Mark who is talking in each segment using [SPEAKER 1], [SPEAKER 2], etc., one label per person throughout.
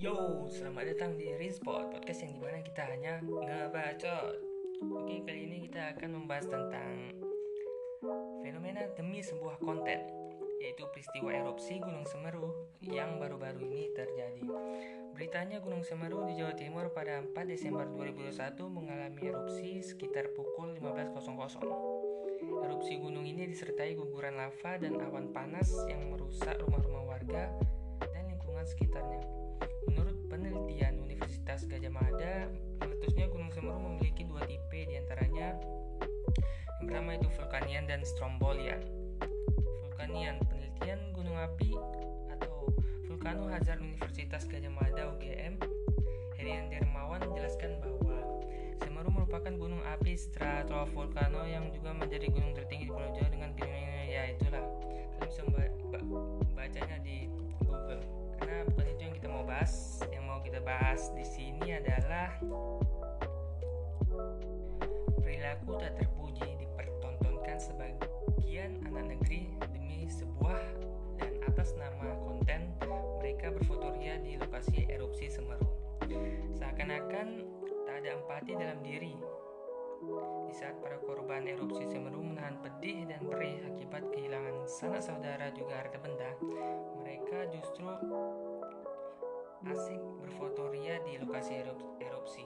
[SPEAKER 1] Yo, selamat datang di Rinspot, podcast yang di mana kita hanya ngebacot. Oke, kali ini kita akan membahas tentang fenomena demi sebuah konten Yaitu peristiwa erupsi Gunung Semeru yang baru-baru ini terjadi. Beritanya Gunung Semeru di Jawa Timur pada 4 Desember 2021 mengalami erupsi sekitar pukul 15.00 Erupsi gunung ini disertai guguran lava dan awan panas yang merusak rumah-rumah warga dan lingkungan sekitarnya. Menurut penelitian Universitas Gajah Mada, meletusnya Gunung Semeru memiliki dua tipe di antaranya yang pertama itu vulkanian dan strombolian. Vulkanian penelitian gunung api atau Vulkano Hazard Universitas Gajah Mada UGM Herian Dermawan menjelaskan bahwa Semeru merupakan gunung api stratovolcano yang juga menjadi gunung tertinggi di Pulau Jawa bahas di sini adalah perilaku tak terpuji dipertontonkan sebagian anak negeri demi sebuah dan atas nama konten mereka berfotoria di lokasi erupsi Semeru. Seakan-akan tak ada empati dalam diri di saat para korban erupsi Semeru menahan pedih dan perih akibat kehilangan sanak saudara juga harta benda, mereka justru asik berfotoria di lokasi erupsi.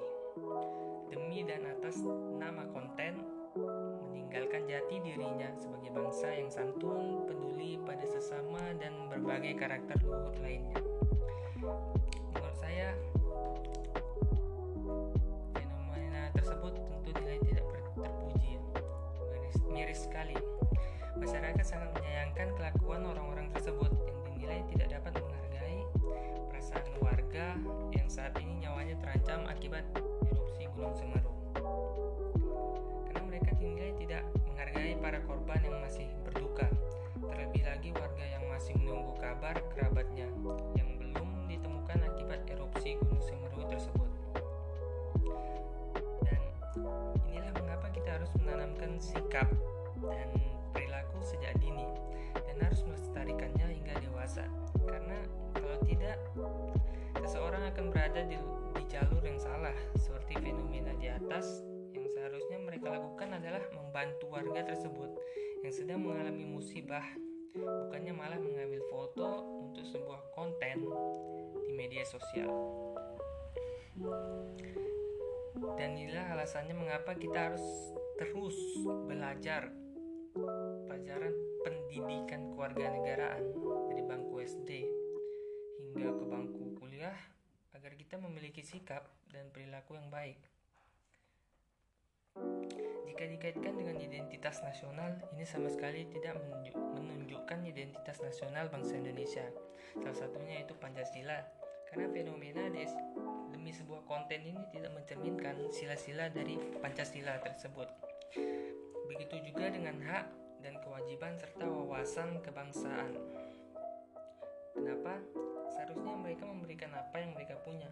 [SPEAKER 1] Demi dan atas nama konten, meninggalkan jati dirinya sebagai bangsa yang santun, peduli pada sesama, dan berbagai karakter luhur lainnya. Menurut saya, fenomena tersebut tentu dinilai tidak terpuji. Miris, miris sekali. Masyarakat sangat menyayangkan kelakuan orang-orang tersebut warga yang saat ini nyawanya terancam akibat erupsi Gunung Semeru. Karena mereka dinilai tidak menghargai para korban yang masih berduka, terlebih lagi warga yang masih menunggu kabar kerabatnya yang belum ditemukan akibat erupsi Gunung Semeru tersebut. Dan inilah mengapa kita harus menanamkan sikap dan perilaku sejak dini dan harus melestarikannya hingga dewasa. Karena tidak, seseorang akan berada di, di jalur yang salah seperti fenomena di atas yang seharusnya mereka lakukan adalah membantu warga tersebut yang sedang mengalami musibah bukannya malah mengambil foto untuk sebuah konten di media sosial. Dan inilah alasannya mengapa kita harus terus belajar pelajaran pendidikan kewarganegaraan dari bangku SD memiliki sikap dan perilaku yang baik. Jika dikaitkan dengan identitas nasional, ini sama sekali tidak menunjukkan identitas nasional bangsa Indonesia. Salah satunya itu Pancasila, karena fenomena demi sebuah konten ini tidak mencerminkan sila-sila dari Pancasila tersebut. Begitu juga dengan hak dan kewajiban serta wawasan kebangsaan. Kenapa? Mereka memberikan apa yang mereka punya.